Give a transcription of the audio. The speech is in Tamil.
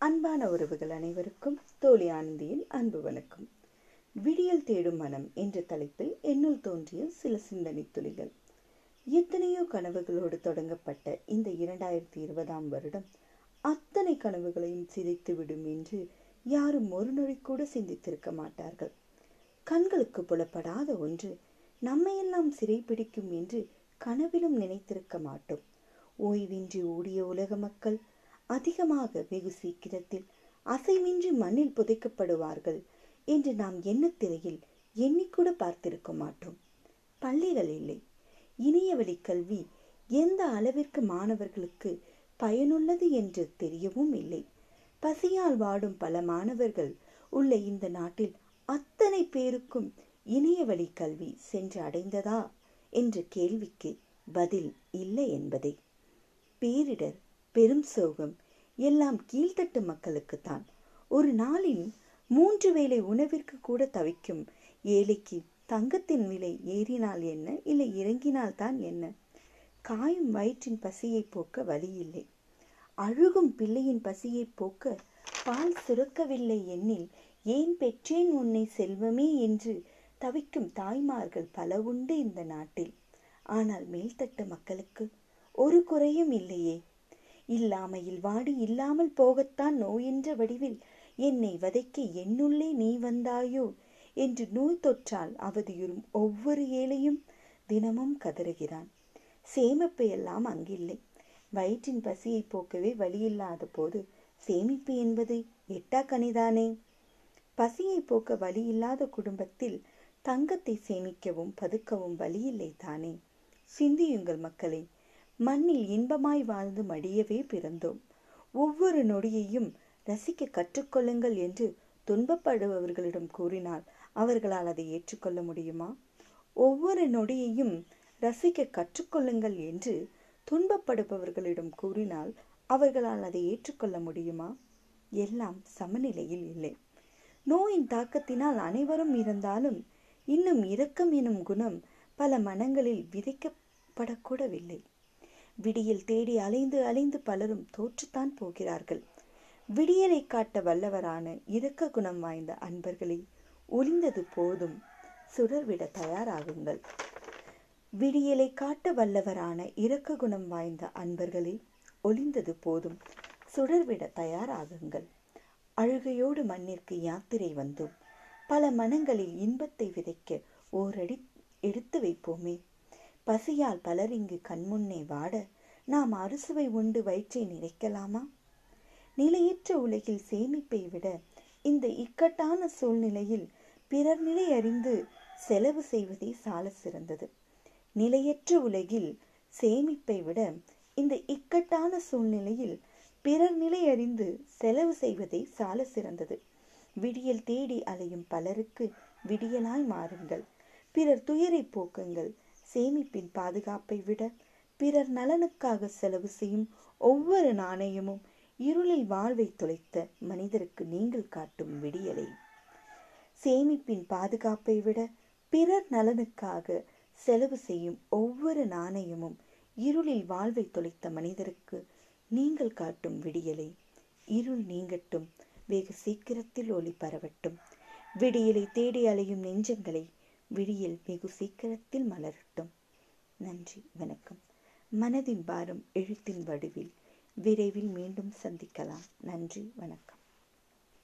அன்பான உறவுகள் அனைவருக்கும் தோழி ஆனந்தியின் அன்பு வணக்கம். விடியல் தேடும் மனம் என்ற தலைப்பில் என்னுள் தோன்றிய சில சிந்தனை துளிகள். எத்தனையோ கனவுகளோடு தொடங்கப்பட்ட இந்த இரண்டாயிரத்தி இருபதாம் வருடம் அத்தனை கனவுகளையும் சிதைத்து விடும் என்று யாரும் ஒரு நொழி கூட சிந்தித்திருக்க மாட்டார்கள். கண்களுக்கு புலப்படாத ஒன்று நம்மையெல்லாம் சிறைப்பிடிக்கும் என்று கனவிலும் நினைத்திருக்க மாட்டோம். ஓய்வின்றி ஓடிய உலக மக்கள் அதிகமாக வெகு சீக்கிரத்தில் அசைமின்றி மண்ணில் புதைக்கப்படுவார்கள் என்று நாம் எண்ணத்திரையில் எண்ணிக்கூட பார்த்திருக்க மாட்டோம். பள்ளிகள் இல்லை. இணையவழி கல்வி எந்த அளவிற்கு மாணவர்களுக்கு பயனுள்ளது என்று தெரியவும் இல்லை. பசியால் வாடும் பல மாணவர்கள் உள்ள இந்த நாட்டில் அத்தனை பேருக்கும் இணையவழி கல்வி சென்று அடைந்ததா என்ற கேள்விக்கு பதில் இல்லை என்பதை. பேரிடர் பெரும் சோகம் எல்லாம் கீழ்த்தட்டு மக்களுக்குத்தான். ஒரு நாளின் மூன்று வேளை உணவிற்கு கூட தவிக்கும் ஏழைக்கு தங்கத்தின் விலை ஏறினால் என்ன? இல்லை இறங்கினால் தான் என்ன? காயும் வயிற்றின் பசியை போக்க வழி இல்லை அழுகும் பிள்ளையின் பசியை போக்க பால் சுரக்கவில்லை எண்ணில் ஏன் பெற்றேன் உன்னை செல்வமே? என்று தவிக்கும் தாய்மார்கள் பல உண்டு இந்த நாட்டில். ஆனால் மேல்தட்டு மக்களுக்கு ஒரு குறையும் இல்லையே. இல்லாமையில் வாடி இல்லாமல் போகத்தான் நோயென்ற வடிவில் என்னை வதைக்க என்னுள்ளே நீ வந்தாயோ? என்று நோய் தொற்றால் அவதியுறும் ஒவ்வொரு ஏழையும் தினமும் கதறுகிறான். சேமிப்பு எல்லாம் அங்கில்லை. வயிற்றின் பசியை போக்கவே வழியில்லாத போது சேமிப்பு என்பது எட்டா கனிதானே? பசியை போக்க வழியில்லாத குடும்பத்தில் தங்கத்தை சேமிக்கவும் பதுக்கவும் வழியில்லை தானே சிந்தியுங்கள் மக்களே மண்ணில் இன்பமாய் வாழ்ந்து மடியவே பிறந்தோம். ஒவ்வொரு நொடியையும் ரசிக்க கற்றுக்கொள்ளுங்கள் என்று துன்பப்படுபவர்களிடம் கூறினால் அவர்களால் அதை ஏற்றுக்கொள்ள முடியுமா? ஒவ்வொரு நொடியையும் ரசிக்க கற்றுக்கொள்ளுங்கள் என்று துன்பப்படுபவர்களிடம் கூறினால் அவர்களால் அதை ஏற்றுக்கொள்ள முடியுமா? எல்லாம் சமநிலையில் இல்லை. நோயின் தாக்கத்தினால் அனைவரும் இருந்தாலும் இன்னும் இரக்கம் எனும் குணம் பல மனங்களில் விதைக்கப்படக்கூடவில்லை. விடியல் தேடி அலைந்து அலைந்து பலரும் தோற்றுத்தான் போகிறார்கள். விடியலை காட்ட வல்லவரான இரக்க குணம் வாய்ந்த அன்பர்களே ஒளிந்தது போதும். சுடர்விட தயாராகுங்கள். விடியலை காட்ட வல்லவரான இரக்க குணம் வாய்ந்த அன்பர்களே ஒளிந்தது போதும். சுடர்விட தயாராகுங்கள். அழுகையோடு மண்ணிற்கு யாத்திரை வந்தோம். பல மனங்களில் இன்பத்தை விதைக்க ஓரடி எடுத்து வைப்போமே. பசியால் பலர் இங்கு கண்முன்னே வாட நாம் அறுசுவை உண்டு வயிற்றை நிறைக்கலாமா? நிலையற்ற உலகில் சேமிப்பை விட இந்த இக்கட்டான சூழ்நிலையில் பிறர் நிலை அறிந்து செலவு செய்வதே சால சிறந்தது. நிலையற்ற உலகில் சேமிப்பை விட இந்த இக்கட்டான சூழ்நிலையில் பிறர் நிலை அறிந்து செலவு செய்வதே சால சிறந்தது. விடியல் தேடி அலையும் பலருக்கு விடியலாய் மாறுங்கள். பிறர் துயரை போக்குங்கள். சேமிப்பின் பாதுகாப்பை விட பிறர் நலனுக்காக செலவு செய்யும் ஒவ்வொரு நாணயமும் இருளில் வாழ்வை தொலைத்த மனிதருக்கு நீங்கள் காட்டும் விடியலை. சேமிப்பின் பாதுகாப்பை விட பிறர் நலனுக்காக செலவு செய்யும் ஒவ்வொரு நாணயமும் இருளில் வாழ்வை தொலைத்த மனிதருக்கு நீங்கள் காட்டும் விடியலை. இருள் நீங்கட்டும் வெகு சீக்கிரத்தில் ஒளி பரவட்டும். விடியலை தேடி அலையும் நெஞ்சங்களை விழியில் வெகு சீக்கிரத்தில் மலரட்டும். நன்றி வணக்கம். மனதின் பாரம் எழுத்தின் வடிவில் விரைவில் மீண்டும் சந்திக்கலாம். நன்றி வணக்கம்.